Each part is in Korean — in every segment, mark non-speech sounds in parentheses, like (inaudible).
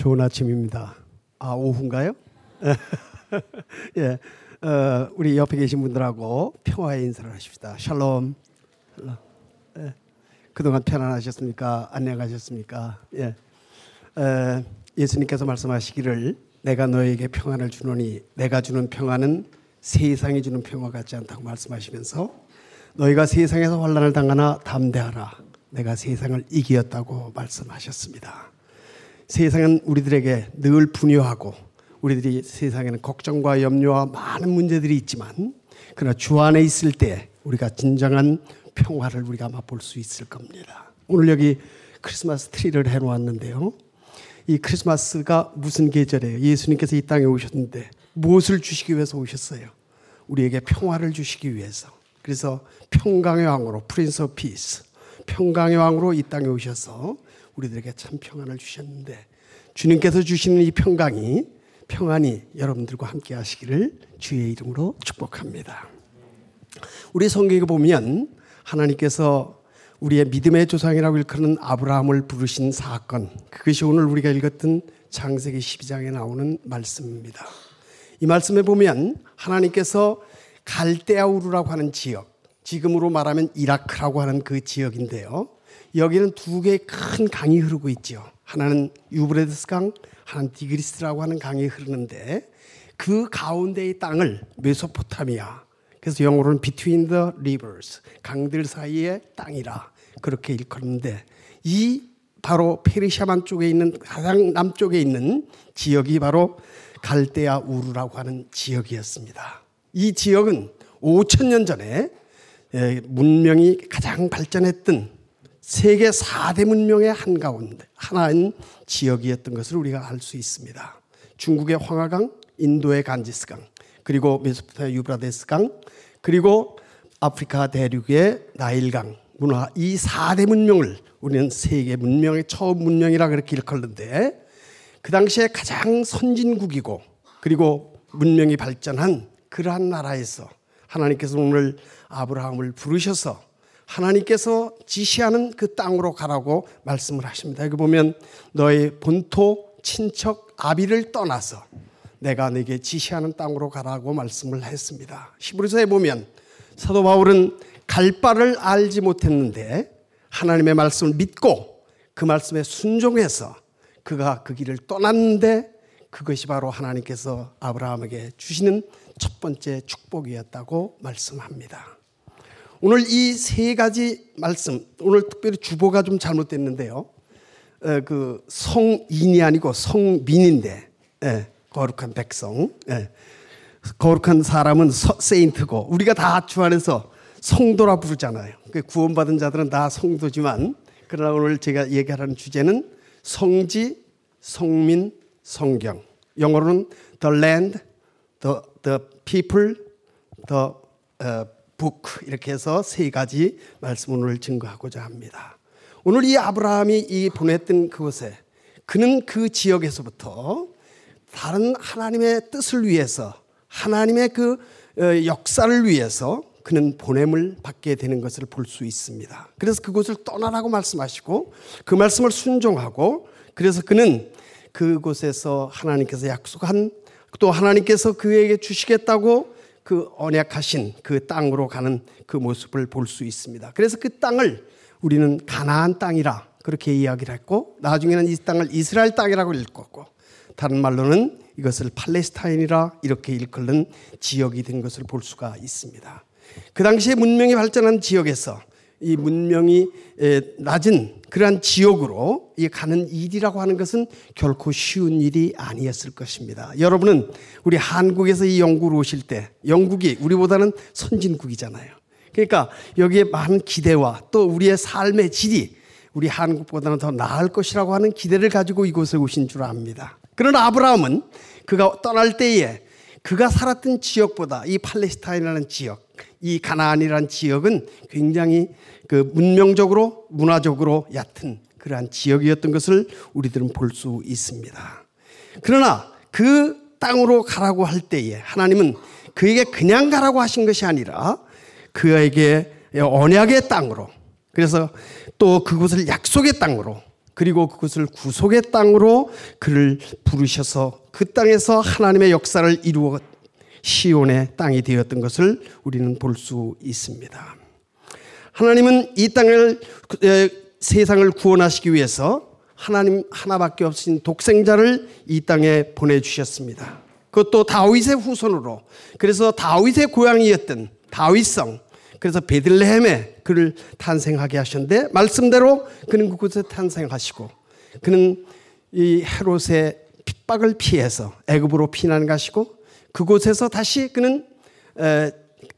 좋은 아침입니다. 아, 오후인가요? (laughs) 예. 어, 우리 옆에 계신 분들하고 평화의 인사를 하십시다. 샬롬. 예. 그동안 편안하셨습니까? 안녕하셨습니까? 예. 에, 예수님께서 말씀하시기를 내가 너에게 평안을 주노니 내가 주는 평안은 세상이 주는 평화 같지 않다고 말씀하시면서 너희가 세상에서 환란을 당하나 담대하라. 내가 세상을 이기었다고 말씀하셨습니다. 세상은 우리들에게 늘 분요하고 우리들이 세상에는 걱정과 염려와 많은 문제들이 있지만 그러나 주 안에 있을 때 우리가 진정한 평화를 우리가 맛볼 수 있을 겁니다. 오늘 여기 크리스마스 트리를 해놓았는데요. 이 크리스마스가 무슨 계절이에요? 예수님께서 이 땅에 오셨는데 무엇을 주시기 위해서 오셨어요? 우리에게 평화를 주시기 위해서. 그래서 평강의 왕으로 Prince of Peace 평강의 왕으로 이 땅에 오셔서 우리들에게 참 평안을 주셨는데 주님께서 주시는 이 평강이 평안이 여러분들과 함께 하시기를 주의 이름으로 축복합니다. 우리 성경에 보면 하나님께서 우리의 믿음의 조상이라고 일컫는 아브라함을 부르신 사건 그것이 오늘 우리가 읽었던 창세기 12장에 나오는 말씀입니다. 이 말씀에 보면 하나님께서 갈대아우르라고 하는 지역 지금으로 말하면 이라크라고 하는 그 지역인데요. 여기는 두 개의 큰 강이 흐르고 있죠. 하나는 유브레드스 강, 하나는 디그리스라고 하는 강이 흐르는데 그 가운데의 땅을 메소포타미아 그래서 영어로는 between the rivers 강들 사이의 땅이라 그렇게 일컫는데 이 바로 페르시아만 쪽에 있는 가장 남쪽에 있는 지역이 바로 갈대아 우르라고 하는 지역이었습니다. 이 지역은 5천 년 전에 예, 문명이 가장 발전했던 세계 4대 문명의 한가운데 하나인 지역이었던 것을 우리가 알 수 있습니다. 중국의 황하강, 인도의 간지스강, 그리고 메소포타미아 유브라데스강, 그리고 아프리카 대륙의 나일강 문화 이 4대 문명을 우리는 세계 문명의 처음 문명이라 그렇게 일컬는데 그 당시에 가장 선진국이고 그리고 문명이 발전한 그러한 나라에서 하나님께서 오늘 아브라함을 부르셔서 하나님께서 지시하는 그 땅으로 가라고 말씀을 하십니다. 여기 보면 너의 본토, 친척, 아비를 떠나서 내가 내게 지시하는 땅으로 가라고 말씀을 했습니다. 시브리서에 보면 사도 바울은 갈 바를 알지 못했는데 하나님의 말씀을 믿고 그 말씀에 순종해서 그가 그 길을 떠났는데 그것이 바로 하나님께서 아브라함에게 주시는 첫 번째 축복이었다고 말씀합니다. 오늘 이 세 가지 말씀, 오늘 특별히 주보가 좀 잘못됐는데요. 에, 그 성인이 아니고 성민인데, 예, 거룩한 백성, 예. 거룩한 사람은 서, 세인트고, 우리가 다 주 안에서 성도라 부르잖아요. 그 구원받은 자들은 다 성도지만, 그러나 오늘 제가 얘기하는 주제는 성지, 성민, 성경. 영어로는 the land, the, the people, the uh, book 이렇게 해서 세 가지 말씀을 증거하고자 합니다. 오늘 이 아브라함이 이 보냈던 그곳에 그는 그 지역에서부터 다른 하나님의 뜻을 위해서 하나님의 그 역사를 위해서 그는 보냄을 받게 되는 것을 볼 수 있습니다. 그래서 그곳을 떠나라고 말씀하시고 그 말씀을 순종하고 그래서 그는 그곳에서 하나님께서 약속한 또 하나님께서 그에게 주시겠다고 그 언약하신 그 땅으로 가는 그 모습을 볼 수 있습니다. 그래서 그 땅을 우리는 가나안 땅이라 그렇게 이야기를 했고 나중에는 이 땅을 이스라엘 땅이라고 읽었고 다른 말로는 이것을 팔레스타인이라 이렇게 일컬는 지역이 된 것을 볼 수가 있습니다. 그 당시에 문명이 발전한 지역에서 이 문명이 낮은 그러한 지역으로 가는 일이라고 하는 것은 결코 쉬운 일이 아니었을 것입니다. 여러분은 우리 한국에서 이 영국을 오실 때 영국이 우리보다는 선진국이잖아요. 그러니까 여기에 많은 기대와 또 우리의 삶의 질이 우리 한국보다는 더 나을 것이라고 하는 기대를 가지고 이곳에 오신 줄 압니다. 그러나 아브라함은 그가 떠날 때에 그가 살았던 지역보다 이 팔레스타인이라는 지역, 이 가나안이라는 지역은 굉장히 그 문명적으로 문화적으로 얕은 그러한 지역이었던 것을 우리들은 볼 수 있습니다. 그러나 그 땅으로 가라고 할 때에 하나님은 그에게 그냥 가라고 하신 것이 아니라 그에게 언약의 땅으로 그래서 또 그곳을 약속의 땅으로 그리고 그것을 구속의 땅으로 그를 부르셔서 그 땅에서 하나님의 역사를 이루어 시온의 땅이 되었던 것을 우리는 볼 수 있습니다. 하나님은 이 땅을 세상을 구원하시기 위해서 하나님 하나밖에 없으신 독생자를 이 땅에 보내 주셨습니다. 그것도 다윗의 후손으로. 그래서 다윗의 고향이었던 다윗성. 그래서 베들레헴에 그를 탄생하게 하셨는데 말씀대로 그는 그곳에 탄생하시고 그는 이 헤롯의 핍박을 피해서 애굽으로 피난 가시고 그곳에서 다시 그는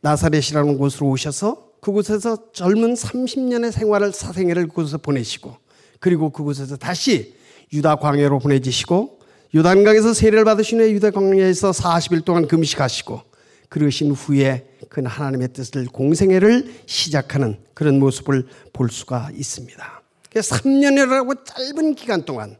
나사렛이라는 곳으로 오셔서 그곳에서 젊은 30년의 생활을 사생애를 그곳에서 보내시고 그리고 그곳에서 다시 유다 광야로 보내지시고 요단강에서 세례를 받으신 후에 유다 광야에서 40일 동안 금식하시고 그러신 후에 그 하나님의 뜻을 공생애를 시작하는 그런 모습을 볼 수가 있습니다. 3년이라고 짧은 기간 동안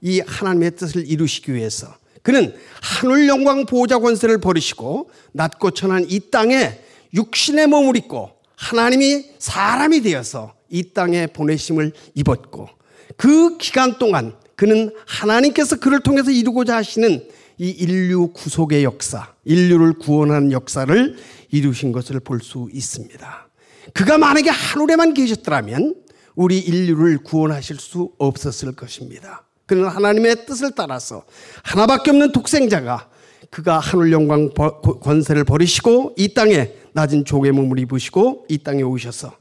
이 하나님의 뜻을 이루시기 위해서 그는 하늘 영광 보호자 권세를 버리시고 낮고 천한 이 땅에 육신의 몸을 입고 하나님이 사람이 되어서 이 땅에 보내심을 입었고 그 기간 동안 그는 하나님께서 그를 통해서 이루고자 하시는 이 인류 구속의 역사, 인류를 구원하는 역사를 이루신 것을 볼 수 있습니다. 그가 만약에 하늘에만 계셨더라면 우리 인류를 구원하실 수 없었을 것입니다. 그는 하나님의 뜻을 따라서 하나밖에 없는 독생자가 그가 하늘 영광 권세를 버리시고 이 땅에 낮은 족의 몸을 입으시고 이 땅에 오셔서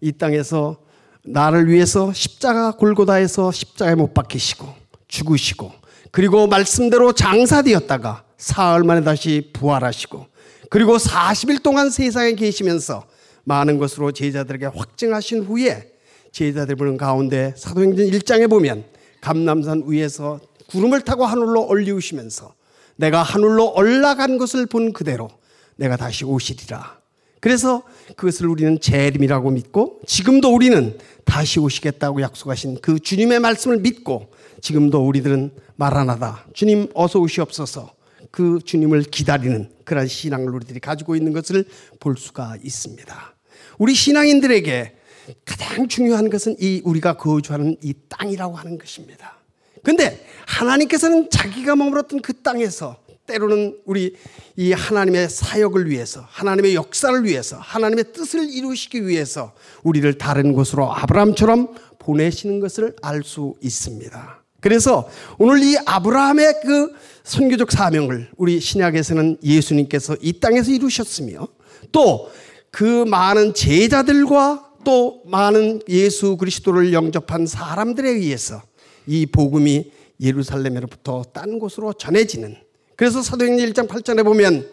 이 땅에서 나를 위해서 십자가 골고다에서 십자가에 못 박히시고 죽으시고 그리고 말씀대로 장사되었다가 사흘 만에 다시 부활하시고 그리고 40일 동안 세상에 계시면서 많은 것으로 제자들에게 확증하신 후에 제자들 보는 가운데 사도행전 1장에 보면 감남산 위에서 구름을 타고 하늘로 올리우시면서 내가 하늘로 올라간 것을 본 그대로 내가 다시 오시리라. 그래서 그것을 우리는 재림이라고 믿고 지금도 우리는 다시 오시겠다고 약속하신 그 주님의 말씀을 믿고 지금도 우리들은 말하나다. 주님 어서 오시옵소서. 그 주님을 기다리는 그런 신앙을 우리들이 가지고 있는 것을 볼 수가 있습니다. 우리 신앙인들에게 가장 중요한 것은 이 우리가 거주하는 이 땅이라고 하는 것입니다. 근데 하나님께서는 자기가 머물었던 그 땅에서 때로는 우리 이 하나님의 사역을 위해서, 하나님의 역사를 위해서, 하나님의 뜻을 이루시기 위해서 우리를 다른 곳으로 아브라함처럼 보내시는 것을 알 수 있습니다. 그래서 오늘 이 아브라함의 그 선교적 사명을 우리 신약에서는 예수님께서 이 땅에서 이루셨으며 또 그 많은 제자들과 또 많은 예수 그리스도를 영접한 사람들에 의해서 이 복음이 예루살렘으로부터 딴 곳으로 전해지는 그래서 사도행전 1장 8절에 보면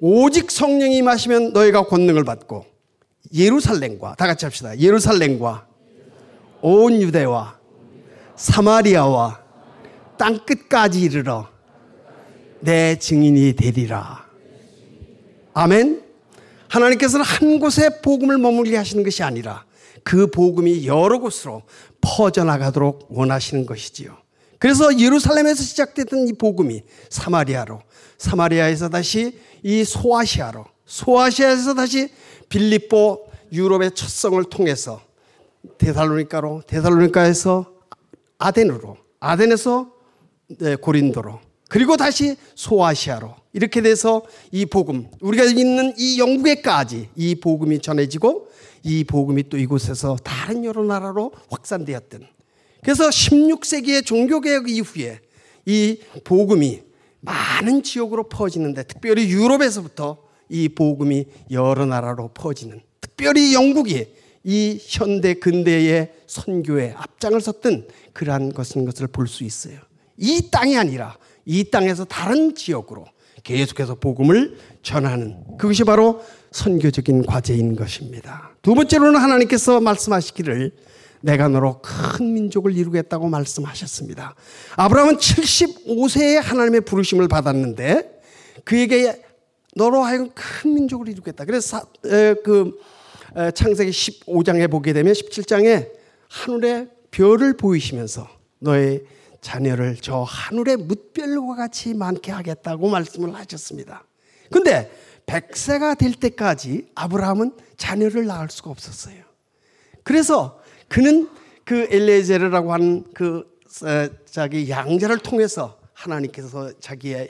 오직 성령이 마시면 너희가 권능을 받고 예루살렘과 다 같이 합시다. 예루살렘과 온 유대와 사마리아와 땅 끝까지 이르러 내 증인이 되리라. 아멘. 하나님께서는 한 곳에 복음을 머물게 하시는 것이 아니라 그 복음이 여러 곳으로 퍼져나가도록 원하시는 것이지요. 그래서 예루살렘에서 시작됐던 이 복음이 사마리아로, 사마리아에서 다시 이 소아시아로, 소아시아에서 다시 빌립보 유럽의 첫성을 통해서 데살로니카로, 데살로니카에서 아덴으로, 아덴에서 네, 고린도로, 그리고 다시 소아시아로 이렇게 돼서 이 복음, 우리가 있는 이 영국에까지 이 복음이 전해지고 이 복음이 또 이곳에서 다른 여러 나라로 확산되었던 그래서 16세기의 종교개혁 이후에 이 복음이 많은 지역으로 퍼지는데 특별히 유럽에서부터 이 복음이 여러 나라로 퍼지는 특별히 영국이 이 현대 근대의 선교에 앞장을 섰던 그러한 것인 것을 볼 수 있어요. 이 땅이 아니라 이 땅에서 다른 지역으로 계속해서 복음을 전하는 그것이 바로 선교적인 과제인 것입니다. 두 번째로는 하나님께서 말씀하시기를 내가 너로 큰 민족을 이루겠다고 말씀하셨습니다. 아브라함은 75세에 하나님의 부르심을 받았는데 그에게 너로 하여금 큰 민족을 이루겠다. 그래서 그 창세기 15장에 보게 되면 17장에 하늘의 별을 보이시면서 너의 자녀를 저 하늘의 뭇별과 같이 많게 하겠다고 말씀을 하셨습니다. 근데 100세가 될 때까지 아브라함은 자녀를 낳을 수가 없었어요. 그래서 그는 그 엘레제르라고 하는 그 어, 자기 양자를 통해서 하나님께서 자기의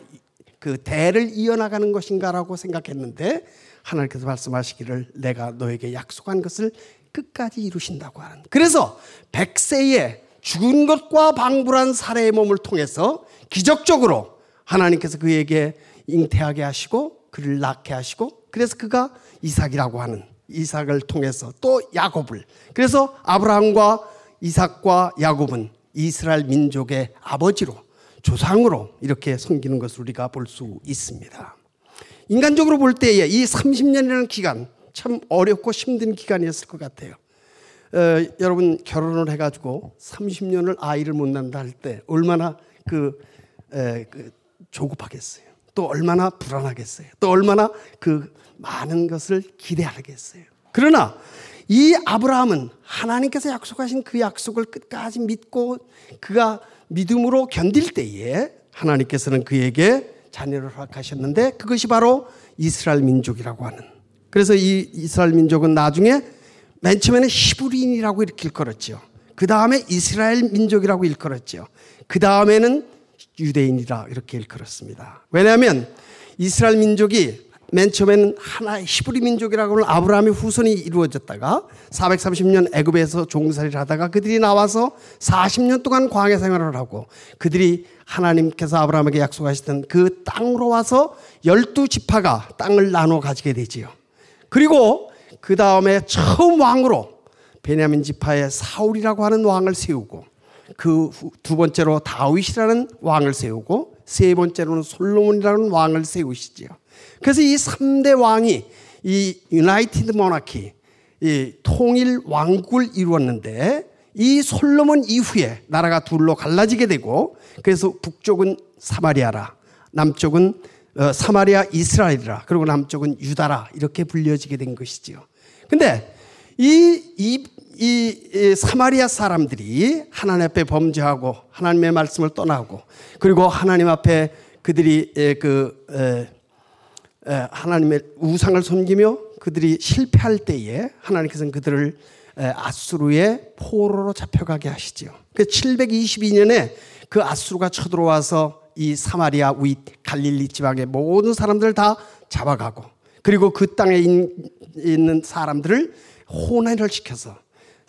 그 대를 이어나가는 것인가라고 생각했는데 하나님께서 말씀하시기를 내가 너에게 약속한 것을 끝까지 이루신다고 하는. 그래서 백세에 죽은 것과 방불한 살해의 몸을 통해서 기적적으로 하나님께서 그에게 잉태하게 하시고 그를 낳게 하시고 그래서 그가 이삭이라고 하는 이삭을 통해서 또 야곱을 그래서 아브라함과 이삭과 야곱은 이스라엘 민족의 아버지로 조상으로 이렇게 섬기는 것을 우리가 볼 수 있습니다. 인간적으로 볼 때에 이 30년이라는 기간 참 어렵고 힘든 기간이었을 것 같아요. 어, 여러분 결혼을 해가지고 30년을 아이를 못 낳는다 할 때 얼마나 그, 에, 그 조급하겠어요. 또 얼마나 불안하겠어요. 또 얼마나 그 많은 것을 기대하겠어요. 그러나 이 아브라함은 하나님께서 약속하신 그 약속을 끝까지 믿고 그가 믿음으로 견딜 때에 하나님께서는 그에게 자녀를 허락하셨는데 그것이 바로 이스라엘 민족이라고 하는. 그래서 이 이스라엘 민족은 나중에 맨 처음에는 히브리인이라고 이렇게 일컬었죠. 그 다음에 이스라엘 민족이라고 일컬었죠. 그 다음에는 유대인이라 이렇게 일컬었습니다. 왜냐하면 이스라엘 민족이 맨 처음에는 하나의 히브리 민족이라고 하는 아브라함의 후손이 이루어졌다가 430년 애굽에서 종살이를 하다가 그들이 나와서 40년 동안 광야 생활을 하고 그들이 하나님께서 아브라함에게 약속하셨던 그 땅으로 와서 열두 지파가 땅을 나눠 가지게 되지요. 그리고 그 다음에 처음 왕으로 베냐민 지파의 사울이라고 하는 왕을 세우고 그 두 번째로 다윗이라는 왕을 세우고 세 번째로는 솔로몬이라는 왕을 세우시지요. 그래서 이 3대 왕이 이 유나이티드 모나키, 이 통일 왕국을 이루었는데 이 솔로몬 이후에 나라가 둘로 갈라지게 되고 그래서 북쪽은 사마리아라, 남쪽은 어, 사마리아 이스라엘이라, 그리고 남쪽은 유다라 이렇게 불려지게 된 것이지요. 근데 이, 이, 이, 이 사마리아 사람들이 하나님 앞에 범죄하고 하나님의 말씀을 떠나고 그리고 하나님 앞에 그들이 그 하나님의 우상을 섬기며 그들이 실패할 때에 하나님께서는 그들을 아수르의 포로로 잡혀가게 하시지요. 그 722년에 그 아수르가 쳐들어와서 이 사마리아 위 갈릴리 지방의 모든 사람들을 다 잡아가고 그리고 그 땅에 있는 사람들을 혼란을 시켜서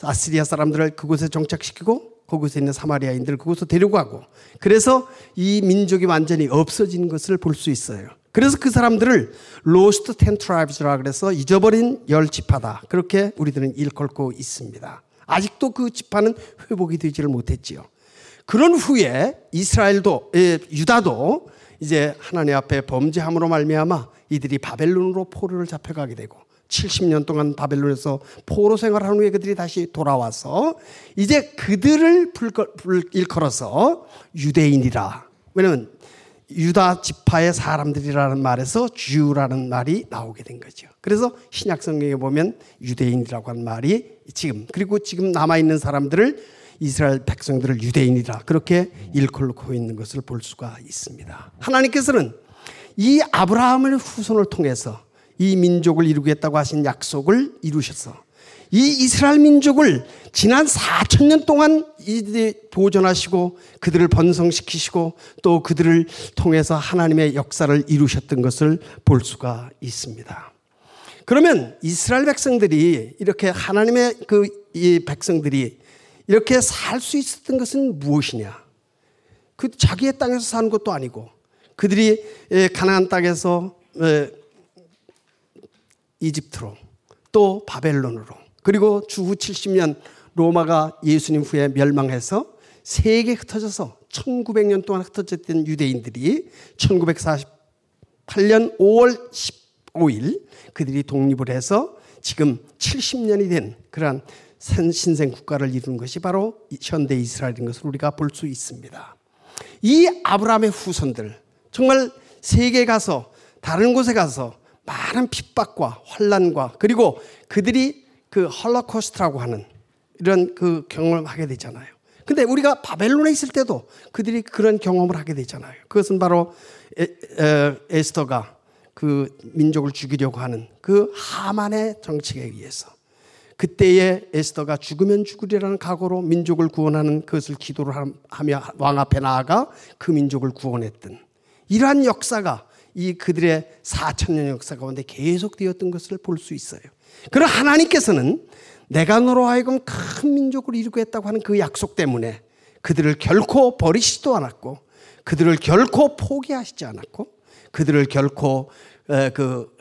아시리아 사람들을 그곳에 정착시키고 그곳에 있는 사마리아인들을 그곳으로 데려가고 그래서 이 민족이 완전히 없어진 것을 볼 수 있어요. 그래서 그 사람들을 Lost Ten Tribes라 그래서 잊어버린 열 지파다. 그렇게 우리들은 일컬고 있습니다. 아직도 그 지파는 회복이 되지를 못했지요. 그런 후에 이스라엘도 예, 유다도 이제 하나님 앞에 범죄함으로 말미암아 이들이 바벨론으로 포로를 잡혀가게 되고 70년 동안 바벨론에서 포로 생활한 후에 그들이 다시 돌아와서 이제 그들을 일컬어서 유대인이라. 왜냐면 유다 지파의 사람들이라는 말에서 주라는 말이 나오게 된 거죠. 그래서 신약 성경에 보면 유대인이라고 하는 말이 지금 그리고 지금 남아 있는 사람들을 이스라엘 백성들을 유대인이라 그렇게 일컬고 있는 것을 볼 수가 있습니다. 하나님께서는 이 아브라함의 후손을 통해서 이 민족을 이루겠다고 하신 약속을 이루셔서 이 이스라엘 민족을 지난 4천 년 동안 보존하시고 그들을 번성시키시고 또 그들을 통해서 하나님의 역사를 이루셨던 것을 볼 수가 있습니다. 그러면 이스라엘 백성들이 이렇게 하나님의 그 이 백성들이 이렇게 살 수 있었던 것은 무엇이냐? 그 자기의 땅에서 사는 것도 아니고 그들이 가나안 땅에서 이집트로 또 바벨론으로 그리고 주후 70년 로마가 예수님 후에 멸망해서 세계 흩어져서 1900년 동안 흩어졌던 유대인들이 1948년 5월 15일 그들이 독립을 해서 지금 70년이 된 그러한 신생 국가를 이룬 것이 바로 현대 이스라엘인 것을 우리가 볼 수 있습니다. 이 아브라함의 후손들 정말 세계 가서 다른 곳에 가서 많은 핍박과 환란과 그리고 그들이 그 헐로코스트라고 하는 이런 그 경험을 하게 되잖아요. 근데 우리가 바벨론에 있을 때도 그들이 그런 경험을 하게 되잖아요. 그것은 바로 에, 에, 에스더가 그 민족을 죽이려고 하는 그 하만의 정책에 의해서 그때에 에스더가 죽으면 죽으리라는 각오로 민족을 구원하는 그것을 기도를 하며 왕 앞에 나아가 그 민족을 구원했던 이러한 역사가 이 그들의 4천년 역사 가운데 계속되었던 것을 볼 수 있어요. 그러나 하나님께서는 내가 너로 하여금 큰 민족을 이루겠다고 하는 그 약속 때문에 그들을 결코 버리시지도 않았고 그들을 결코 포기하시지 않았고 그들을 결코 그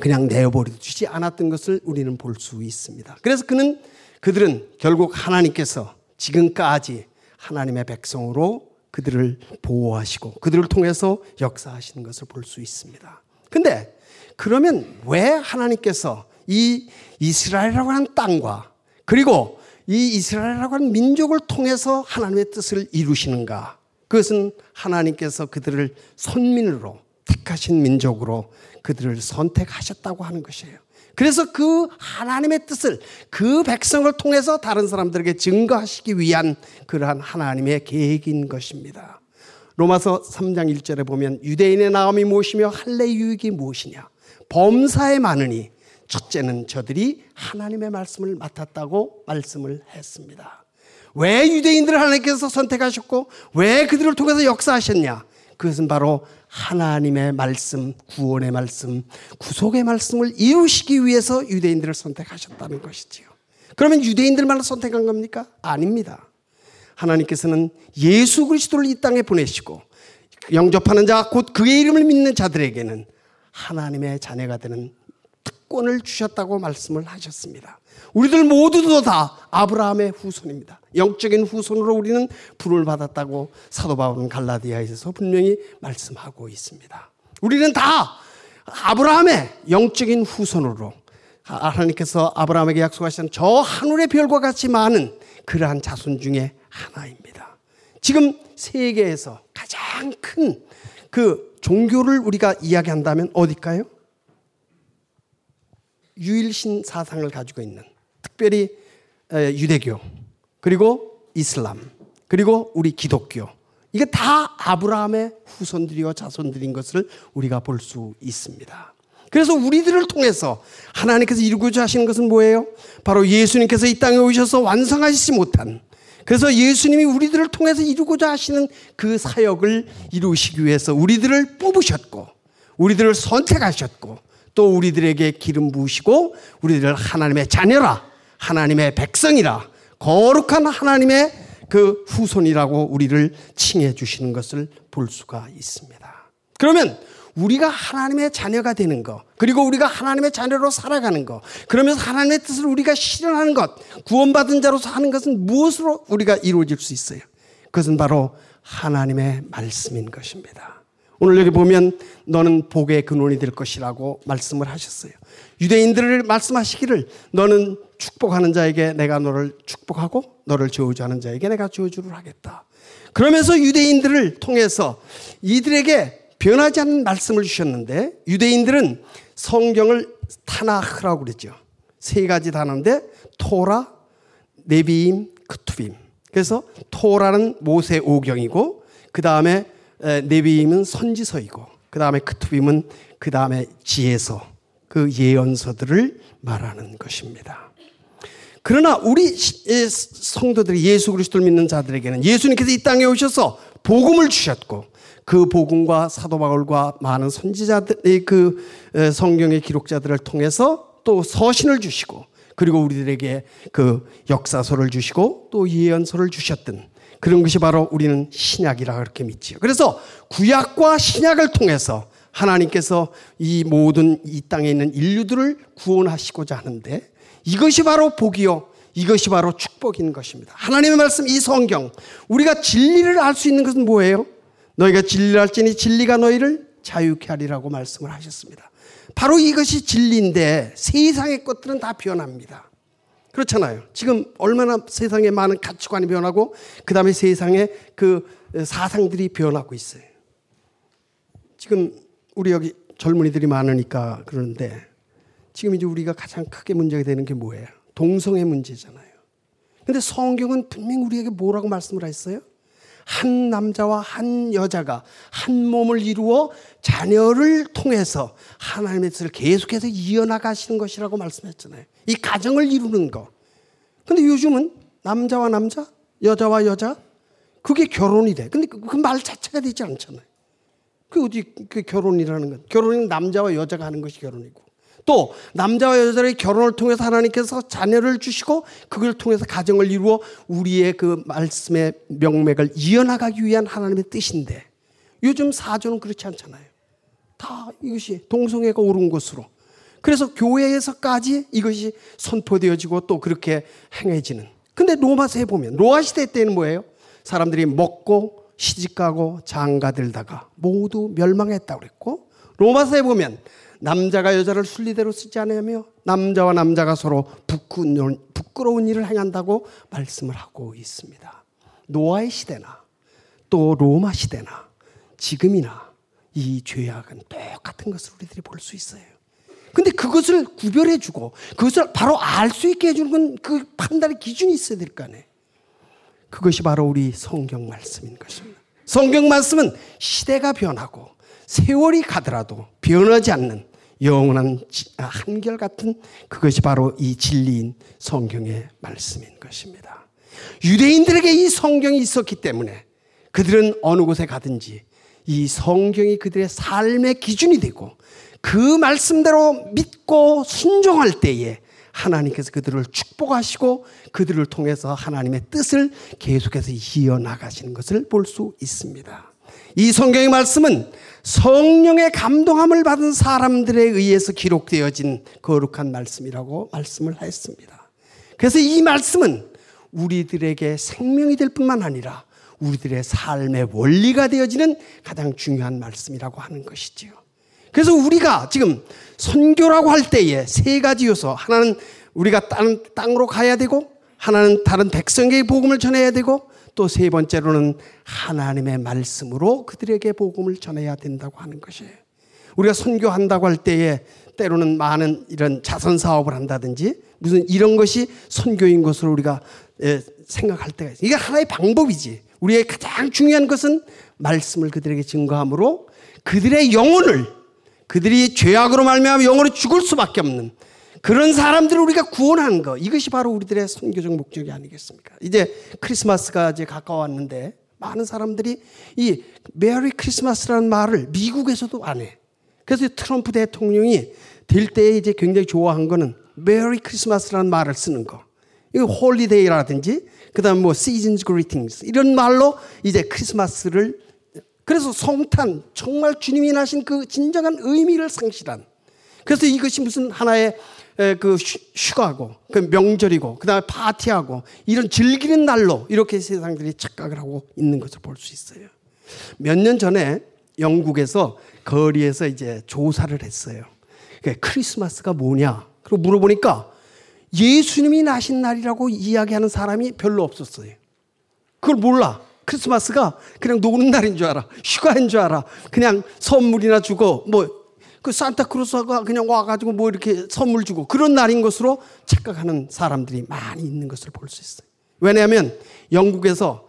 그냥 내어버려 주지 않았던 것을 우리는 볼 수 있습니다. 그래서 그는 그들은 결국 하나님께서 지금까지 하나님의 백성으로 그들을 보호하시고 그들을 통해서 역사하시는 것을 볼 수 있습니다. 근데 그러면 왜 하나님께서 이 이스라엘이라고 하는 땅과 그리고 이 이스라엘이라고 하는 민족을 통해서 하나님의 뜻을 이루시는가? 그것은 하나님께서 그들을 선민으로 택하신 민족으로 그들을 선택하셨다고 하는 것이에요. 그래서 그 하나님의 뜻을 그 백성을 통해서 다른 사람들에게 증거하시기 위한 그러한 하나님의 계획인 것입니다. 로마서 3장 1절에 보면 유대인의 나음이 무엇이며 할례 유익이 무엇이냐 범사에 많으니 첫째는 저들이 하나님의 말씀을 맡았다고 말씀을 했습니다. 왜 유대인들을 하나님께서 선택하셨고 왜 그들을 통해서 역사하셨냐? 그것은 바로 하나님의 말씀, 구원의 말씀, 구속의 말씀을 이루시기 위해서 유대인들을 선택하셨다는 것이지요. 그러면 유대인들만 선택한 겁니까? 아닙니다. 하나님께서는 예수 그리스도를 이 땅에 보내시고 영접하는 자, 곧 그의 이름을 믿는 자들에게는 하나님의 자녀가 되는 특권을 주셨다고 말씀을 하셨습니다. 우리들 모두도 다 아브라함의 후손입니다. 영적인 후손으로 우리는 부를 받았다고 사도 바울은 갈라디아에서 분명히 말씀하고 있습니다. 우리는 다 아브라함의 영적인 후손으로 하나님께서 아브라함에게 약속하신 저 하늘의 별과 같이 많은 그러한 자손 중에 하나입니다. 지금 세계에서 가장 큰 그 종교를 우리가 이야기한다면 어딜까요? 유일신 사상을 가지고 있는 특별히 유대교 그리고 이슬람 그리고 우리 기독교 이게 다 아브라함의 후손들이요 자손들인 것을 우리가 볼 수 있습니다. 그래서 우리들을 통해서 하나님께서 이루고자 하시는 것은 뭐예요? 바로 예수님께서 이 땅에 오셔서 완성하시지 못한 그래서 예수님이 우리들을 통해서 이루고자 하시는 그 사역을 이루시기 위해서 우리들을 뽑으셨고 우리들을 선택하셨고 또 우리들에게 기름 부으시고 우리들을 하나님의 자녀라 하나님의 백성이라 거룩한 하나님의 그 후손이라고 우리를 칭해 주시는 것을 볼 수가 있습니다. 그러면 우리가 하나님의 자녀가 되는 것, 그리고 우리가 하나님의 자녀로 살아가는 것, 그러면서 하나님의 뜻을 우리가 실현하는 것, 구원받은 자로서 하는 것은 무엇으로 우리가 이루어질 수 있어요? 그것은 바로 하나님의 말씀인 것입니다. 오늘 여기 보면 너는 복의 근원이 될 것이라고 말씀을 하셨어요. 유대인들을 말씀하시기를 너는 축복하는 자에게 내가 너를 축복하고 너를 저주하는 자에게 내가 저주를 하겠다. 그러면서 유대인들을 통해서 이들에게 변하지 않는 말씀을 주셨는데 유대인들은 성경을 타나흐라고 그랬죠. 세 가지 단어인데 토라, 네비임, 크투빔. 그래서 토라는 모세 오경이고 그 다음에 네비임은 선지서이고 그 다음에 크투빔은 그 다음에 지혜서 그 예언서들을 말하는 것입니다. 그러나 우리 성도들이 예수 그리스도를 믿는 자들에게는 예수님께서 이 땅에 오셔서 복음을 주셨고 그 복음과 사도 바울과 많은 선지자들의 그 성경의 기록자들을 통해서 또 서신을 주시고 그리고 우리들에게 그 역사서를 주시고 또 예언서를 주셨던 그런 것이 바로 우리는 신약이라 그렇게 믿지요. 그래서 구약과 신약을 통해서 하나님께서 이 모든 이 땅에 있는 인류들을 구원하시고자 하는데 이것이 바로 복이요. 이것이 바로 축복인 것입니다. 하나님의 말씀 이 성경 우리가 진리를 알 수 있는 것은 뭐예요? 너희가 진리를 알지니 진리가 너희를 자유케 하리라고 말씀을 하셨습니다. 바로 이것이 진리인데 세상의 것들은 다 변합니다. 그렇잖아요. 지금 얼마나 세상에 많은 가치관이 변하고 그 다음에 세상에 그 사상들이 변하고 있어요. 지금 우리 여기 젊은이들이 많으니까 그러는데 지금 이제 우리가 가장 크게 문제가 되는 게 뭐예요? 동성애 문제잖아요. 근데 성경은 분명히 우리에게 뭐라고 말씀을 했어요? 한 남자와 한 여자가 한 몸을 이루어 자녀를 통해서 하나님의 뜻을 계속해서 이어나가시는 것이라고 말씀했잖아요. 이 가정을 이루는 거. 근데 요즘은 남자와 남자, 여자와 여자, 그게 결혼이 돼. 근데 그 말 자체가 되지 않잖아요. 그 어디 그 결혼이라는 건 결혼은 남자와 여자가 하는 것이 결혼이고 또 남자와 여자의 결혼을 통해서 하나님께서 자녀를 주시고 그걸 통해서 가정을 이루어 우리의 그 말씀의 명맥을 이어나가기 위한 하나님의 뜻인데 요즘 사조는 그렇지 않잖아요. 다 이것이 동성애가 옳은 것으로 그래서 교회에서까지 이것이 선포되어지고 또 그렇게 행해지는. 근데 로마서에 보면 로마 시대 때는 뭐예요? 사람들이 먹고 시집가고 장가들다가 모두 멸망했다고 그랬고 로마서에 보면 남자가 여자를 순리대로 쓰지 않으며 남자와 남자가 서로 부끄러운 일을 행한다고 말씀을 하고 있습니다. 노아의 시대나 또 로마 시대나 지금이나 이 죄악은 똑같은 것을 우리들이 볼 수 있어요. 근데 그것을 구별해주고 그것을 바로 알 수 있게 해주는 건 그 판단의 기준이 있어야 될 거 아니에요. 그것이 바로 우리 성경 말씀인 것입니다. 성경 말씀은 시대가 변하고 세월이 가더라도 변하지 않는 영원한 한결같은 그것이 바로 이 진리인 성경의 말씀인 것입니다. 유대인들에게 이 성경이 있었기 때문에 그들은 어느 곳에 가든지 이 성경이 그들의 삶의 기준이 되고 그 말씀대로 믿고 순종할 때에 하나님께서 그들을 축복하시고 그들을 통해서 하나님의 뜻을 계속해서 이어나가시는 것을 볼 수 있습니다. 이 성경의 말씀은 성령의 감동함을 받은 사람들에 의해서 기록되어진 거룩한 말씀이라고 말씀을 했습니다. 그래서 이 말씀은 우리들에게 생명이 될 뿐만 아니라 우리들의 삶의 원리가 되어지는 가장 중요한 말씀이라고 하는 것이지요. 그래서 우리가 지금 선교라고 할 때에 세 가지 요소. 하나는 우리가 다른 땅으로 가야 되고, 하나는 다른 백성에게 복음을 전해야 되고, 또 세 번째로는 하나님의 말씀으로 그들에게 복음을 전해야 된다고 하는 것이에요. 우리가 선교한다고 할 때에 때로는 많은 이런 자선 사업을 한다든지 무슨 이런 것이 선교인 것으로 우리가 예, 생각할 때가 있어요. 이게 하나의 방법이지. 우리의 가장 중요한 것은 말씀을 그들에게 증거함으로 그들의 영혼을 그들이 죄악으로 말미암아 영원히 죽을 수밖에 없는 그런 사람들을 우리가 구원하는 거 이것이 바로 우리들의 선교적 목적이 아니겠습니까? 이제 크리스마스가 이제 가까웠는데 많은 사람들이 이 Merry Christmas라는 말을 미국에서도 안 해. 그래서 트럼프 대통령이 될 때에 이제 굉장히 좋아한 거는 Merry Christmas라는 말을 쓰는 거. 이거 holiday라든지 그다음 뭐 Season's Greetings 이런 말로 이제 크리스마스를 그래서 성탄 정말 주님이 나신 그 진정한 의미를 상실한 그래서 이것이 무슨 하나의 그 휴가고 그 명절이고 그 다음에 파티하고 이런 즐기는 날로 이렇게 세상들이 착각을 하고 있는 것을 볼 수 있어요. 몇 년 전에 영국에서 거리에서 이제 조사를 했어요. 크리스마스가 뭐냐? 그리고 물어보니까 예수님이 나신 날이라고 이야기하는 사람이 별로 없었어요. 그걸 몰라. 크리스마스가 그냥 노는 날인 줄 알아. 휴가인 줄 알아. 그냥 선물이나 주고 뭐 그 산타크루스가 그냥 와가지고 뭐 이렇게 선물 주고 그런 날인 것으로 착각하는 사람들이 많이 있는 것을 볼 수 있어요. 왜냐하면 영국에서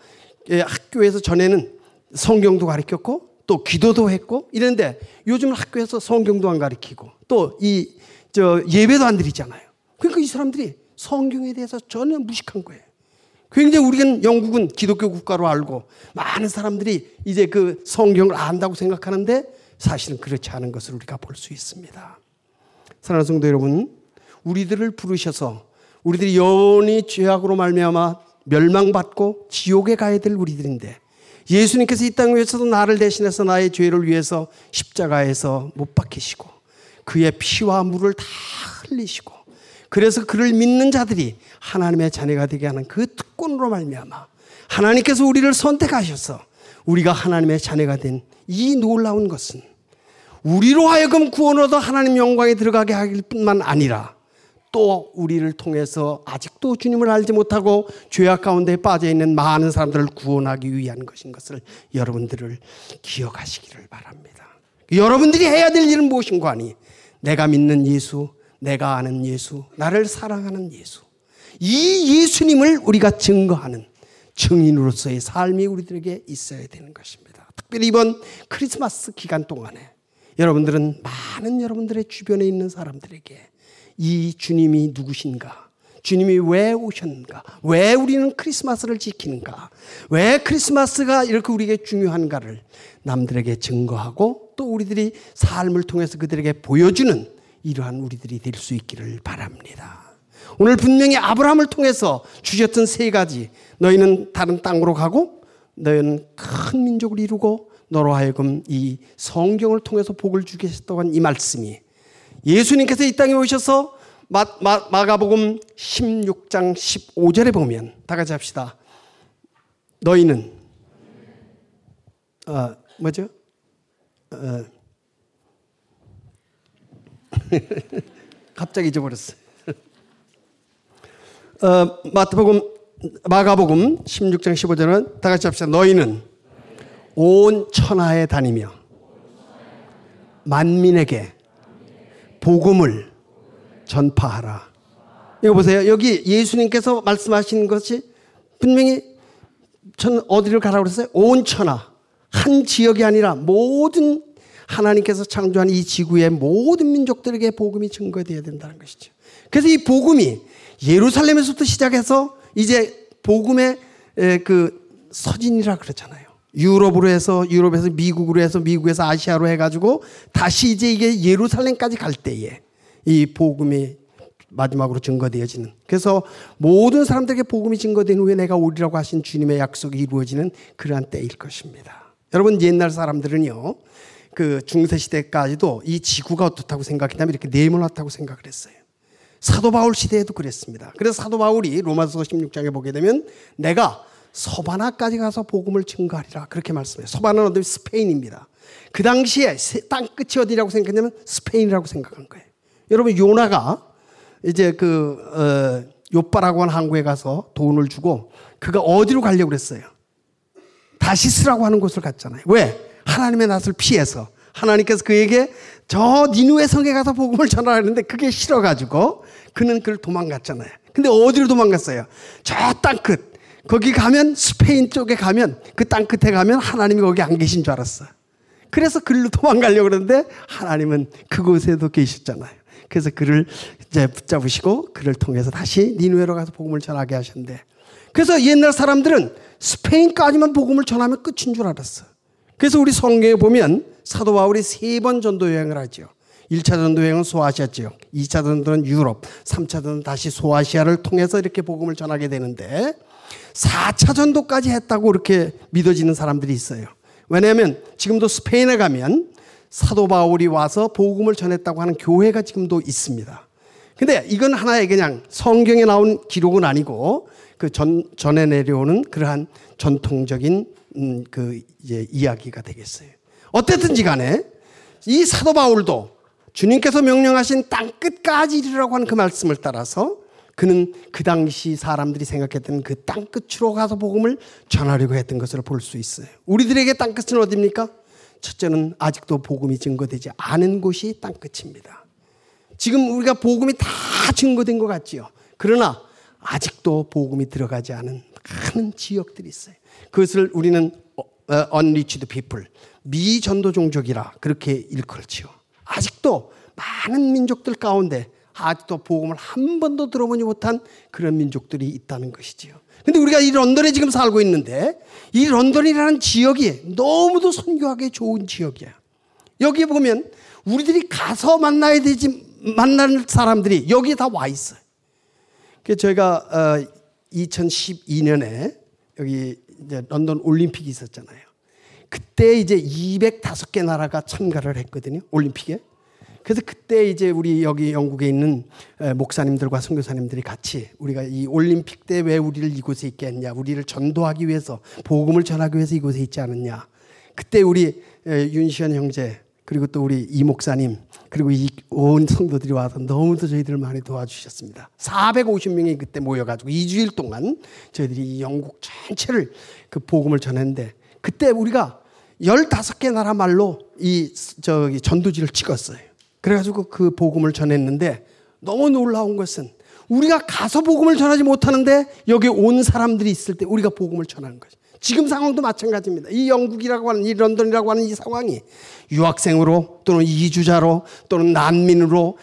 예, 학교에서 전에는 성경도 가르쳤고 또 기도도 했고 이런데 요즘은 학교에서 성경도 안 가르치고 또 이 저 예배도 안 드리잖아요. 그러니까 이 사람들이 성경에 대해서 전혀 무식한 거예요. 굉장히 우리는 영국은 기독교 국가로 알고 많은 사람들이 이제 그 성경을 안다고 생각하는데 사실은 그렇지 않은 것을 우리가 볼 수 있습니다. 사랑하는 성도 여러분, 우리들을 부르셔서 우리들이 영원히 죄악으로 말미암아 멸망받고 지옥에 가야 될 우리들인데 예수님께서 이 땅 위에서도 나를 대신해서 나의 죄를 위해서 십자가에서 못 박히시고 그의 피와 물을 다 흘리시고 그래서 그를 믿는 자들이 하나님의 자녀가 되게 하는 그 특권으로 말미암아 하나님께서 우리를 선택하셔서 우리가 하나님의 자녀가 된 이 놀라운 것은 우리로 하여금 구원 얻어 하나님 영광에 들어가게 하길 뿐만 아니라 또 우리를 통해서 아직도 주님을 알지 못하고 죄악 가운데 빠져 있는 많은 사람들을 구원하기 위한 것인 것을 여러분들을 기억하시기를 바랍니다. 여러분들이 해야 될 일은 무엇인가 하니 내가 믿는 예수, 내가 아는 예수, 나를 사랑하는 예수. 이 예수님을 우리가 증거하는 증인으로서의 삶이 우리들에게 있어야 되는 것입니다. 특별히 이번 크리스마스 기간 동안에 여러분들은 많은 여러분들의 주변에 있는 사람들에게 이 주님이 누구신가? 주님이 왜 오셨는가? 왜 우리는 크리스마스를 지키는가? 왜 크리스마스가 이렇게 우리에게 중요한가를 남들에게 증거하고 또 우리들이 삶을 통해서 그들에게 보여주는 이러한 우리들이 될 수 있기를 바랍니다. 오늘 분명히 아브라함을 통해서 주셨던 세 가지. 너희는 다른 땅으로 가고 너희는 큰 민족을 이루고 너로 하여금 이 성경을 통해서 복을 주겠다고 한 이 말씀이 예수님께서 이 땅에 오셔서 마, 마, 마가복음 16장 15절에 보면 다 같이 합시다. 너희는 어, 뭐죠? 어, (laughs) 갑자기 잊어버렸어요. 어, 마태복음 마가복음 16장 15절은 다 같이 합시다. 너희는 온 천하에 다니며 만민에게 복음을 전파하라. 이거 보세요. 여기 예수님께서 말씀하신 것이 분명히 전 어디를 가라고 그랬어요? 온 천하. 한 지역이 아니라 모든 하나님께서 창조한 이 지구의 모든 민족들에게 복음이 증거되어야 된다는 것이죠. 그래서 이 복음이 예루살렘에서부터 시작해서 이제 복음의 그 서진이라 그러잖아요. 유럽으로 해서 유럽에서 미국으로 해서 미국에서 아시아로 해가지고 다시 이제 이게 예루살렘까지 갈 때에 이 복음이 마지막으로 증거되어지는. 그래서 모든 사람들에게 복음이 증거된 후에 내가 오리라고 하신 주님의 약속이 이루어지는 그러한 때일 것입니다. 여러분 옛날 사람들은요. 그 중세 시대까지도 이 지구가 어떻다고 생각했냐면 이렇게 네모났다고 생각을 했어요. 사도 바울 시대에도 그랬습니다. 그래서 사도 바울이 로마서 16장에 보게 되면 내가 서바나까지 가서 복음을 증거하리라 그렇게 말씀해요. 서바나는 어디 스페인입니다. 그 당시에 땅 끝이 어디라고 생각했냐면 스페인이라고 생각한 거예요. 여러분 요나가 이제 그 어, 요빠라고 하는 항구에 가서 돈을 주고 그가 어디로 가려고 그랬어요? 다시스라고 하는 곳을 갔잖아요. 왜? 하나님의 낯을 피해서 하나님께서 그에게 저 니누의 성에 가서 복음을 전하라는데 그게 싫어가지고 그는 그를 도망갔잖아요. 근데 어디로 도망갔어요? 저 땅 끝. 거기 가면 스페인 쪽에 가면 그 땅 끝에 가면 하나님이 거기 안 계신 줄 알았어. 그래서 그리로 도망가려고 그러는데 하나님은 그곳에도 계셨잖아요. 그래서 그를 이제 붙잡으시고 그를 통해서 다시 니누에로 가서 복음을 전하게 하셨는데 그래서 옛날 사람들은 스페인까지만 복음을 전하면 끝인 줄 알았어. 그래서 우리 성경에 보면 사도 바울이 세 번 전도 여행을 하죠. 1차 전도 여행은 소아시아 지역, 2차 전도는 유럽, 3차 전도는 다시 소아시아를 통해서 이렇게 복음을 전하게 되는데 4차 전도까지 했다고 이렇게 믿어지는 사람들이 있어요. 왜냐하면 지금도 스페인에 가면 사도 바울이 와서 복음을 전했다고 하는 교회가 지금도 있습니다. 근데 이건 하나의 그냥 성경에 나온 기록은 아니고 그 전, 전에 내려오는 그러한 전통적인 음, 그 이제 이야기가 되겠어요. 어쨌든지 간에 이 사도 바울도 주님께서 명령하신 땅 끝까지 이르라고 하는 그 말씀을 따라서 그는 그 당시 사람들이 생각했던 그 땅 끝으로 가서 복음을 전하려고 했던 것을 볼 수 있어요. 우리들에게 땅 끝은 어디입니까? 첫째는 아직도 복음이 증거되지 않은 곳이 땅 끝입니다. 지금 우리가 복음이 다 증거된 것 같지요. 그러나 아직도 복음이 들어가지 않은 많은 지역들이 있어요. 그것을 우리는 어, 어, unreached people, 미전도 종족이라 그렇게 일컬지요. 아직도 많은 민족들 가운데 아직도 복음을 한 번도 들어보지 못한 그런 민족들이 있다는 것이지요. 근데 우리가 이 런던에 지금 살고 있는데 이 런던이라는 지역이 너무도 선교하기 좋은 지역이야. 여기 보면 우리들이 가서 만나야 되지 만날 사람들이 여기에 다 와 있어요. 그 저희가 2012년에 어, 여기 이제 런던 올림픽이 있었잖아요. 그때 이제 205개 나라가 참가를 했거든요. 올림픽에. 그래서 그때 이제 우리 여기 영국에 있는 목사님들과 선교사님들이 같이 우리가 이 올림픽 때 왜 우리를 이곳에 있게 했냐, 우리를 전도하기 위해서 복음을 전하기 위해서 이곳에 있지 않았냐. 그때 우리 윤시현 형제 그리고 또 우리 이 목사님 그리고 이 온 성도들이 와서 너무도 저희들을 많이 도와주셨습니다. 450명이 그때 모여가지고 2주일 동안 저희들이 영국 전체를 그 복음을 전했는데 그때 우리가 15개 나라 말로 이 저기 전도지를 찍었어요. 그래가지고 그 복음을 전했는데 너무 놀라운 것은 우리가 가서 복음을 전하지 못하는데 여기 온 사람들이 있을 때 우리가 복음을 전하는 거죠. 지금 상황도 마찬가지입니다. 이 영국이라고 하는 이 런던이라고 하는 이 상황이 유학생으로 또는 이주자로 또는 난민으로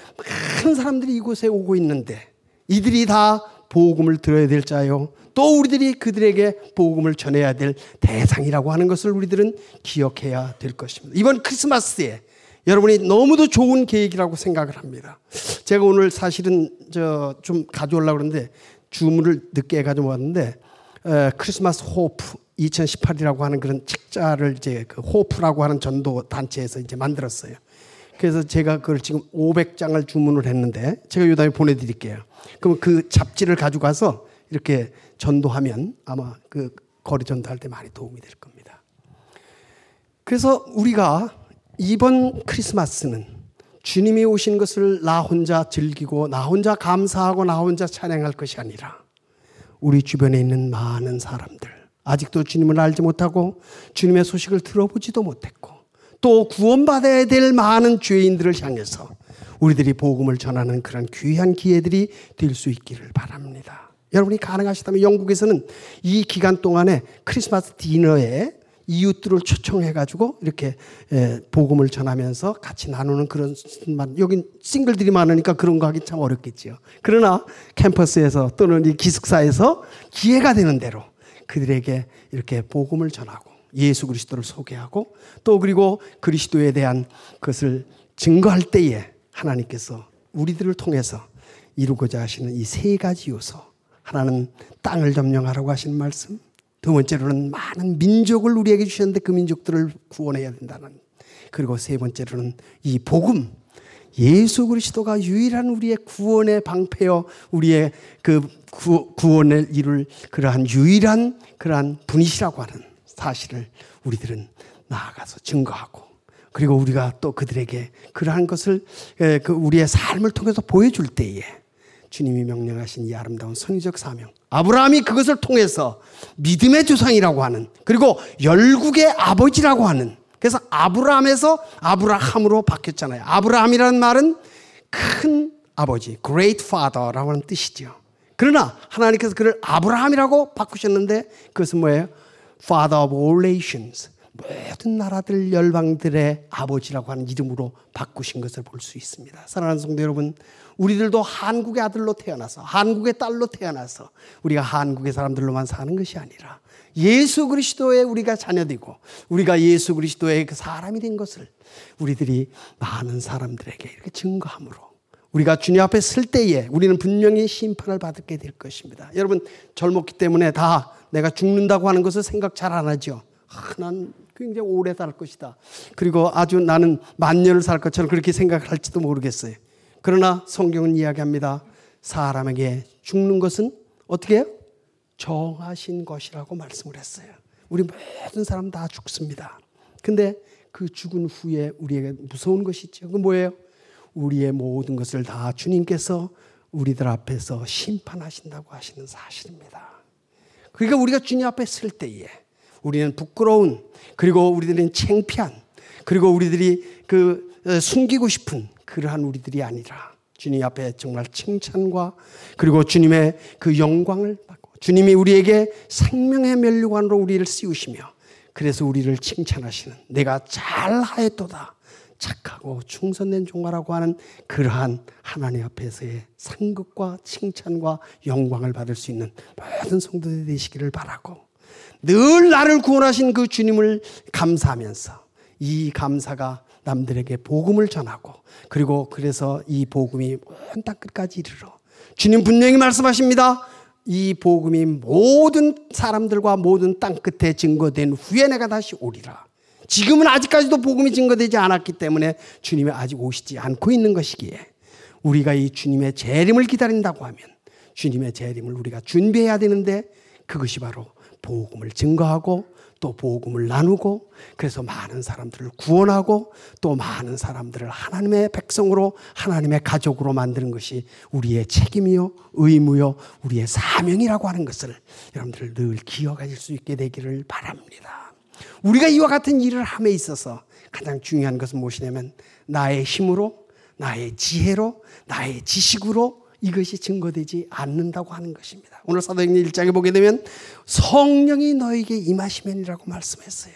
많은 사람들이 이곳에 오고 있는데 이들이 다 복음을 들어야 될 자요. 또 우리들이 그들에게 복음을 전해야 될 대상이라고 하는 것을 우리들은 기억해야 될 것입니다. 이번 크리스마스에 여러분이 너무도 좋은 계획이라고 생각을 합니다. 제가 오늘 사실은 저 좀 가져오려고 그러는데 주문을 늦게 가져왔는데 어, 크리스마스 호프 2018이라고 하는 그런 책자를 이제 그 호프라고 하는 전도 단체에서 이제 만들었어요. 그래서 제가 그걸 지금 500장을 주문을 했는데 제가 요다음에 보내드릴게요. 그럼 그 잡지를 가져가서 이렇게 전도하면 아마 그 거리 전도할 때 많이 도움이 될 겁니다. 그래서 우리가 이번 크리스마스는 주님이 오신 것을 나 혼자 즐기고 나 혼자 감사하고 나 혼자 찬양할 것이 아니라 우리 주변에 있는 많은 사람들 아직도 주님을 알지 못하고 주님의 소식을 들어보지도 못했고 또 구원받아야 될 많은 죄인들을 향해서 우리들이 복음을 전하는 그런 귀한 기회들이 될 수 있기를 바랍니다. 여러분이 가능하시다면 영국에서는 이 기간 동안에 크리스마스 디너에 이웃들을 초청해가지고 이렇게 복음을 전하면서 같이 나누는 그런 여긴 싱글들이 많으니까 그런 거 하기 참 어렵겠지요. 그러나 캠퍼스에서 또는 이 기숙사에서 기회가 되는 대로 그들에게 이렇게 복음을 전하고 예수 그리스도를 소개하고 또 그리고 그리스도에 대한 것을 증거할 때에 하나님께서 우리들을 통해서 이루고자 하시는 이 세 가지 요소. 하나는 땅을 점령하라고 하시는 말씀. 두 번째로는 많은 민족을 우리에게 주셨는데 그 민족들을 구원해야 된다는. 그리고 세 번째로는 이 복음. 예수 그리스도가 유일한 우리의 구원의 방패여 우리의 그 구, 구원을 이룰 그러한 유일한 그러한 분이시라고 하는 사실을 우리들은 나아가서 증거하고 그리고 우리가 또 그들에게 그러한 것을 그 우리의 삶을 통해서 보여줄 때에 주님이 명령하신 이 아름다운 선의적 사명. 아브라함이 그것을 통해서 믿음의 조상이라고 하는 그리고 열국의 아버지라고 하는 그래서 아브라함에서 아브라함으로 바뀌었잖아요. 아브라함이라는 말은 큰 아버지, great father라고 하는 뜻이죠. 그러나 하나님께서 그를 아브라함이라고 바꾸셨는데 그것은 뭐예요? Father of all nations. 모든 나라들 열방들의 아버지라고 하는 이름으로 바꾸신 것을 볼 수 있습니다. 사랑하는 성도 여러분, 우리들도 한국의 아들로 태어나서 한국의 딸로 태어나서 우리가 한국의 사람들로만 사는 것이 아니라 예수 그리스도의 우리가 자녀되고 우리가 예수 그리스도의 그 사람이 된 것을 우리들이 많은 사람들에게 이렇게 증거함으로 우리가 주님 앞에 설 때에 우리는 분명히 심판을 받게 될 것입니다. 여러분 젊었기 때문에 다 내가 죽는다고 하는 것을 생각 잘 안 하죠. 아, 난 굉장히 오래 살 것이다. 그리고 아주 나는 만년을 살 것처럼 그렇게 생각할지도 모르겠어요. 그러나 성경은 이야기합니다. 사람에게 죽는 것은 어떻게 해요? 정하신 것이라고 말씀을 했어요. 우리 모든 사람 다 죽습니다. 근데 그 죽은 후에 우리에게 무서운 것이 있죠. 그 뭐예요? 우리의 모든 것을 다 주님께서 우리들 앞에서 심판하신다고 하시는 사실입니다. 그러니까 우리가 주님 앞에 설 때에 우리는 부끄러운 그리고 우리들은 창피한 그리고 우리들이 그 어, 숨기고 싶은 그러한 우리들이 아니라 주님 앞에 정말 칭찬과 그리고 주님의 그 영광을 받고 주님이 우리에게 생명의 멸류관으로 우리를 씌우시며 그래서 우리를 칭찬하시는 내가 잘하였도다 착하고 충성된 종아라고 하는 그러한 하나님 앞에서의 상급과 칭찬과 영광을 받을 수 있는 모든 성도들이 되시기를 바라고 늘 나를 구원하신 그 주님을 감사하면서 이 감사가 남들에게 복음을 전하고 그리고 그래서 이 복음이 온 땅 끝까지 이르러 주님 분명히 말씀하십니다. 이 복음이 모든 사람들과 모든 땅 끝에 증거된 후에 내가 다시 오리라. 지금은 아직까지도 복음이 증거되지 않았기 때문에 주님이 아직 오시지 않고 있는 것이기에 우리가 이 주님의 재림을 기다린다고 하면 주님의 재림을 우리가 준비해야 되는데 그것이 바로 복음을 증거하고 또 복음을 나누고 그래서 많은 사람들을 구원하고 또 많은 사람들을 하나님의 백성으로 하나님의 가족으로 만드는 것이 우리의 책임이요 의무요 우리의 사명이라고 하는 것을 여러분들 늘 기억하실 수 있게 되기를 바랍니다. 우리가 이와 같은 일을 함에 있어서 가장 중요한 것은 무엇이냐면 나의 힘으로, 나의 지혜로, 나의 지식으로 이것이 증거되지 않는다고 하는 것입니다. 오늘 사도행전 1장에 보게 되면 성령이 너에게 임하시면이라고 말씀했어요.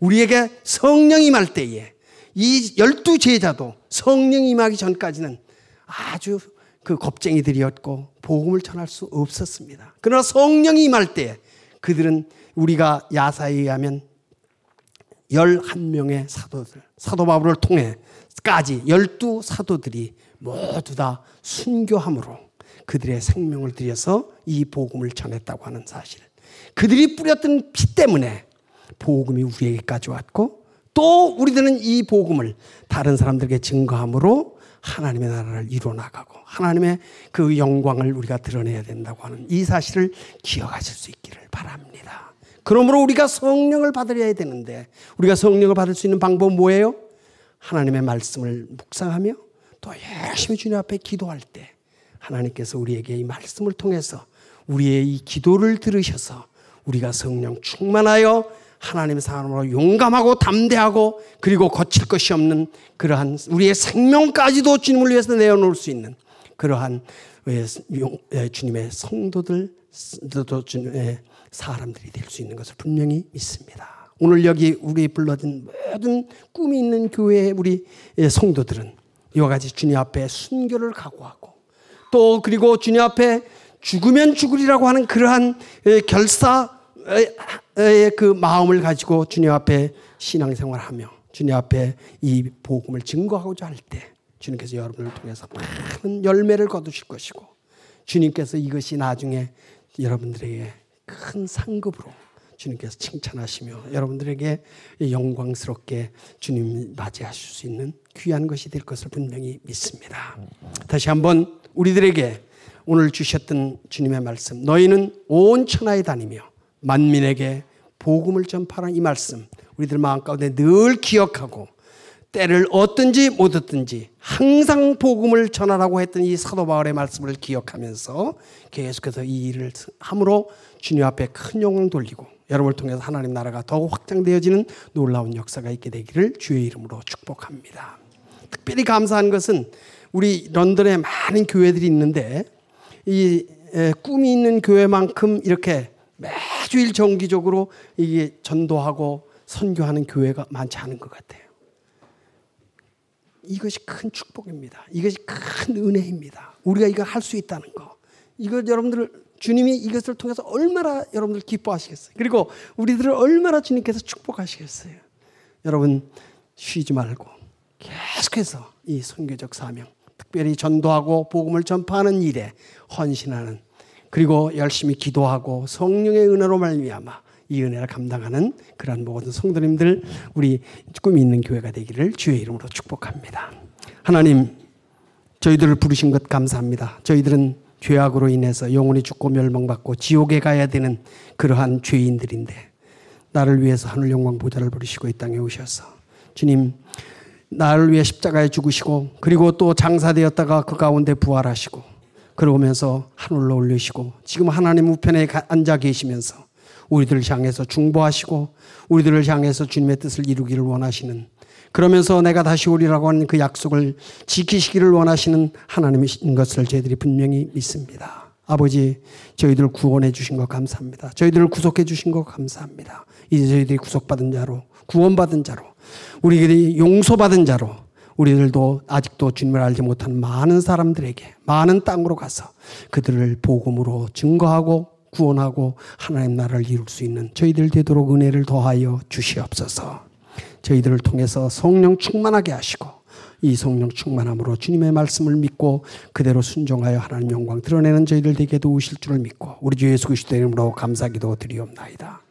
우리에게 성령이 임할 때에 이 열두 제자도 성령이 임하기 전까지는 아주 그 겁쟁이들이었고 복음을 전할 수 없었습니다. 그러나 성령이 임할 때 그들은 우리가 야사에 의하면 11명의 사도들, 사도 바울을 통해까지 12 사도들이 모두 다 순교함으로 그들의 생명을 들여서 이 복음을 전했다고 하는 사실. 그들이 뿌렸던 피 때문에 복음이 우리에게까지 왔고 또 우리들은 이 복음을 다른 사람들에게 증거함으로 하나님의 나라를 이루어 나가고 하나님의 그 영광을 우리가 드러내야 된다고 하는 이 사실을 기억하실 수 있기를 바랍니다. 그러므로 우리가 성령을 받으려야 되는데 우리가 성령을 받을 수 있는 방법은 뭐예요? 하나님의 말씀을 묵상하며 또 열심히 주님 앞에 기도할 때 하나님께서 우리에게 이 말씀을 통해서 우리의 이 기도를 들으셔서 우리가 성령 충만하여 하나님의 사람으로 용감하고 담대하고 그리고 거칠 것이 없는 그러한 우리의 생명까지도 주님을 위해서 내어놓을 수 있는 그러한 주님의 성도들, 사람들이 될 수 있는 것을 분명히 믿습니다. 오늘 여기 우리 불러진 모든 꿈이 있는 교회의 우리 성도들은 이와 같이 주님 앞에 순교를 각오하고 또 그리고 주님 앞에 죽으면 죽으리라고 하는 그러한 결사의 그 마음을 가지고 주님 앞에 신앙생활하며 주님 앞에 이 복음을 증거하고자 할 때 주님께서 여러분을 통해서 많은 열매를 거두실 것이고 주님께서 이것이 나중에 여러분들에게 큰 상급으로 주님께서 칭찬하시며 여러분들에게 영광스럽게 주님 맞이하실 수 있는 귀한 것이 될 것을 분명히 믿습니다. 다시 한번 우리들에게 오늘 주셨던 주님의 말씀, 너희는 온 천하에 다니며 만민에게 복음을 전파하는 이 말씀, 우리들 마음 가운데 늘 기억하고 때를 얻든지 못 얻든지 항상 복음을 전하라고 했던 이 사도 바울의 말씀을 기억하면서 계속해서 이 일을 함으로 주님 앞에 큰 영광을 돌리고 여러분을 통해서 하나님 나라가 더욱 확장되어지는 놀라운 역사가 있게 되기를 주의 이름으로 축복합니다. 특별히 감사한 것은 우리 런던에 많은 교회들이 있는데 이 꿈이 있는 교회만큼 이렇게 매주일 정기적으로 이게 전도하고 선교하는 교회가 많지 않은 것 같아요. 이것이 큰 축복입니다. 이것이 큰 은혜입니다. 우리가 이거 할 수 있다는 거. 이거 여러분들 주님이 이것을 통해서 얼마나 여러분들 기뻐하시겠어요. 그리고 우리들을 얼마나 주님께서 축복하시겠어요. 여러분 쉬지 말고 계속해서 이 선교적 사명, 특별히 전도하고 복음을 전파하는 일에 헌신하는 그리고 열심히 기도하고 성령의 은혜로 말미암아 이 은혜를 감당하는 그러한 모든 성도님들 우리 꿈이 있는 교회가 되기를 주의 이름으로 축복합니다. 하나님 저희들을 부르신 것 감사합니다. 저희들은 죄악으로 인해서 영원히 죽고 멸망받고 지옥에 가야 되는 그러한 죄인들인데 나를 위해서 하늘 영광 보좌를 부르시고 이 땅에 오셔서 주님 나를 위해 십자가에 죽으시고 그리고 또 장사되었다가 그 가운데 부활하시고 그러면서 하늘로 올리시고 지금 하나님 우편에 앉아 계시면서 우리들을 향해서 중보하시고 우리들을 향해서 주님의 뜻을 이루기를 원하시는 그러면서 내가 다시 오리라고 하는 그 약속을 지키시기를 원하시는 하나님이신 것을 저희들이 분명히 믿습니다. 아버지, 저희들을 구원해 주신 것 감사합니다. 저희들을 구속해 주신 것 감사합니다. 이제 저희들이 구속받은 자로, 구원받은 자로, 우리들이 용서받은 자로, 우리들도 아직도 주님을 알지 못한 많은 사람들에게, 많은 땅으로 가서 그들을 복음으로 증거하고 구원하고 하나님 나라를 이룰 수 있는 저희들 되도록 은혜를 더하여 주시옵소서. 저희들을 통해서 성령 충만하게 하시고 이 성령 충만함으로 주님의 말씀을 믿고 그대로 순종하여 하나님 영광 드러내는 저희들 되게 도우실 줄을 믿고 우리 주 예수 그리스도 이름으로 감사기도 드리옵나이다.